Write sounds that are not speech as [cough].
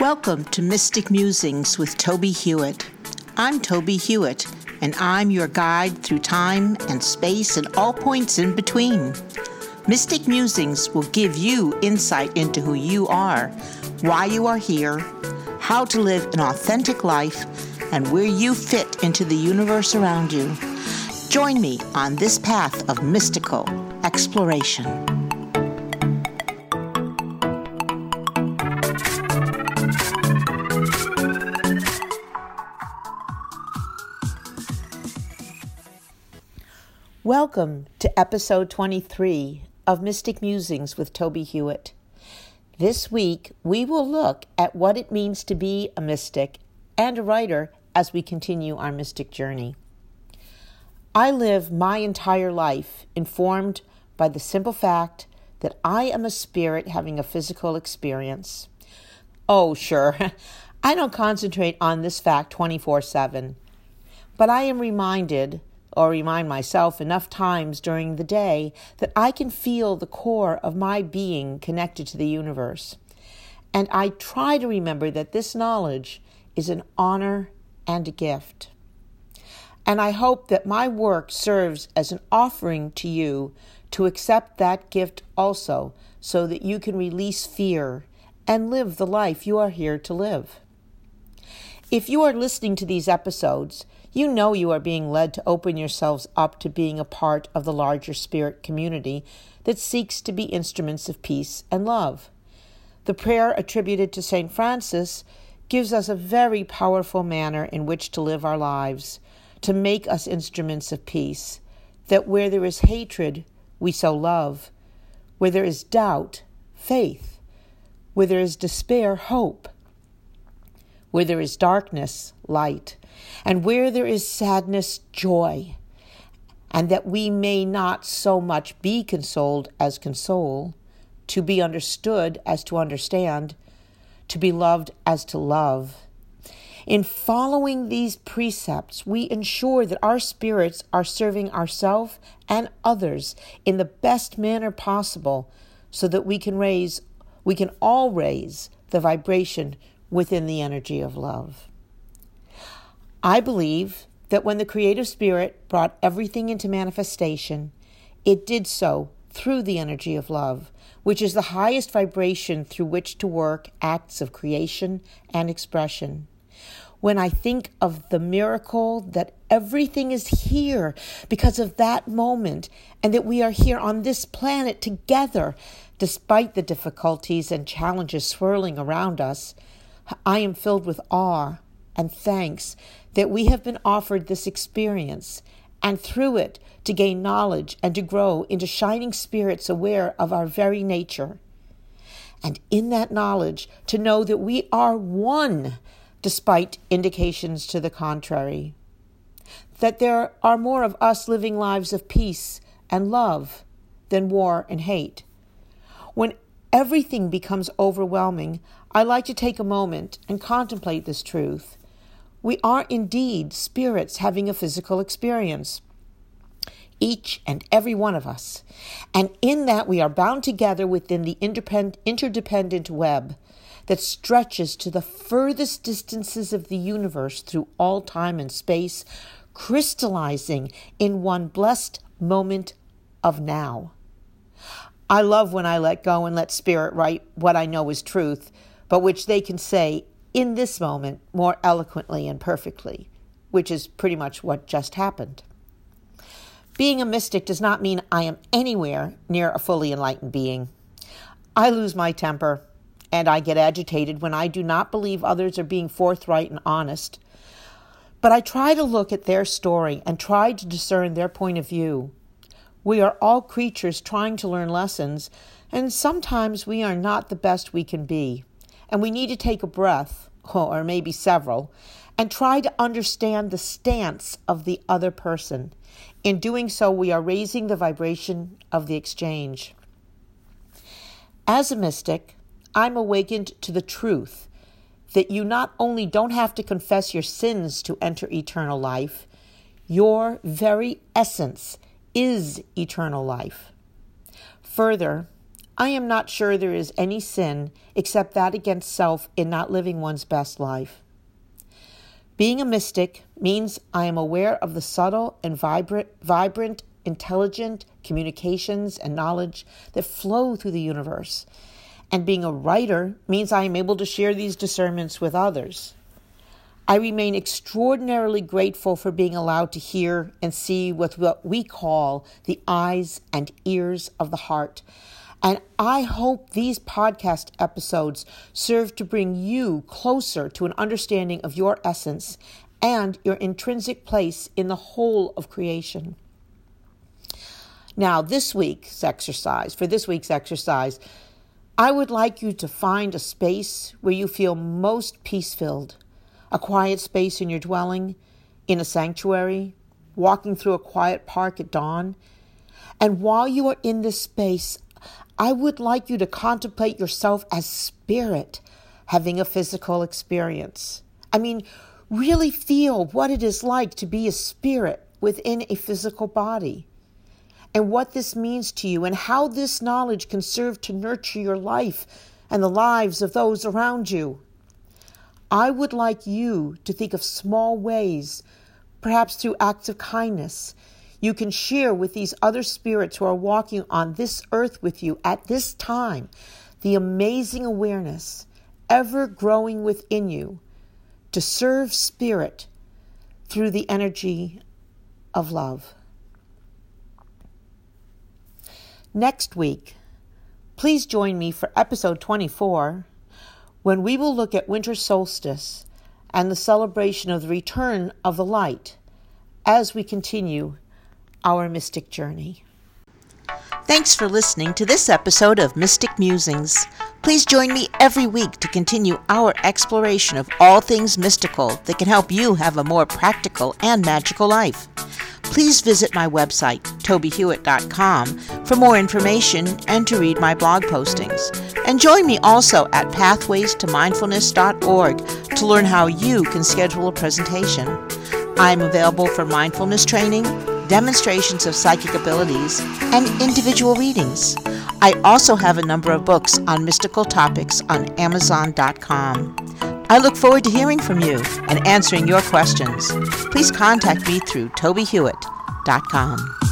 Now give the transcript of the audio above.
Welcome to Mystic Musings with Tobie Hewitt. I'm Tobie Hewitt, and I'm your guide through time and space and all points in between. Mystic Musings will give you insight into who you are, why you are here, how to live an authentic life, and where you fit into the universe around you. Join me on this path of mystical exploration. Welcome to episode 23 of Mystic Musings with Tobie Hewitt. This week, we will look at what it means to be a mystic and a writer as we continue our mystic journey. I live my entire life informed by the simple fact that I am a spirit having a physical experience. Oh, sure, [laughs] I don't concentrate on this fact 24 7, but I am reminded or remind myself enough times during the day that I can feel the core of my being connected to the universe. And I try to remember that this knowledge is an honor and a gift. And I hope that my work serves as an offering to you to accept that gift also, so that you can release fear and live the life you are here to live. If you are listening to these episodes, you know you are being led to open yourselves up to being a part of the larger spirit community that seeks to be instruments of peace and love. The prayer attributed to St. Francis gives us a very powerful manner in which to live our lives, to make us instruments of peace, that where there is hatred, we sow love, where there is doubt, faith, where there is despair, hope, where there is darkness, light and where there is sadness, joy, and that we may not so much be consoled as console, to be understood as to understand, to be loved as to love. In following these precepts, we ensure that our spirits are serving ourselves and others in the best manner possible so that we can raise, we can all raise the vibration within the energy of love. I believe that when the creative spirit brought everything into manifestation, it did so through the energy of love, which is the highest vibration through which to work acts of creation and expression. When I think of the miracle that everything is here because of that moment and that we are here on this planet together, despite the difficulties and challenges swirling around us, I am filled with awe and thanks that we have been offered this experience and through it to gain knowledge and to grow into shining spirits aware of our very nature. And in that knowledge, to know that we are one despite indications to the contrary. That there are more of us living lives of peace and love than war and hate. When everything becomes overwhelming, I like to take a moment and contemplate this truth we are indeed spirits having a physical experience. Each and every one of us. And in that, we are bound together within the interdependent web that stretches to the furthest distances of the universe through all time and space, crystallizing in one blessed moment of now. I love when I let go and let Spirit write what I know is truth, but which they can say in this moment more eloquently and perfectly, which is pretty much what just happened. Being a mystic does not mean I am anywhere near a fully enlightened being. I lose my temper and I get agitated when I do not believe others are being forthright and honest. But I try to look at their story and try to discern their point of view. We are all creatures trying to learn lessons, and sometimes we are not the best we can be and we need to take a breath, or maybe several, and try to understand the stance of the other person. In doing so, we are raising the vibration of the exchange. As a mystic, I'm awakened to the truth that you not only don't have to confess your sins to enter eternal life, your very essence is eternal life. Further, I am not sure there is any sin except that against self in not living one's best life. Being a mystic means I am aware of the subtle and vibrant, vibrant, intelligent communications and knowledge that flow through the universe. And being a writer means I am able to share these discernments with others. I remain extraordinarily grateful for being allowed to hear and see with what we call the eyes and ears of the heart. And I hope these podcast episodes serve to bring you closer to an understanding of your essence and your intrinsic place in the whole of creation. Now, this week's exercise, for this week's exercise, I would like you to find a space where you feel most peace filled a quiet space in your dwelling, in a sanctuary, walking through a quiet park at dawn. And while you are in this space, I would like you to contemplate yourself as spirit having a physical experience. I mean, really feel what it is like to be a spirit within a physical body and what this means to you and how this knowledge can serve to nurture your life and the lives of those around you. I would like you to think of small ways, perhaps through acts of kindness, you can share with these other spirits who are walking on this earth with you at this time the amazing awareness ever growing within you to serve spirit through the energy of love. Next week, please join me for episode 24 when we will look at winter solstice and the celebration of the return of the light as we continue our mystic journey. Thanks for listening to this episode of Mystic Musings. Please join me every week to continue our exploration of all things mystical that can help you have a more practical and magical life. Please visit my website, tobiehewitt.com, for more information and to read my blog postings. And join me also at pathwaystomindfulness.org to learn how you can schedule a presentation. I'm available for mindfulness training, demonstrations of psychic abilities, and individual readings. I also have a number of books on mystical topics on Amazon.com. I look forward to hearing from you and answering your questions. Please contact me through tobiehewitt.com.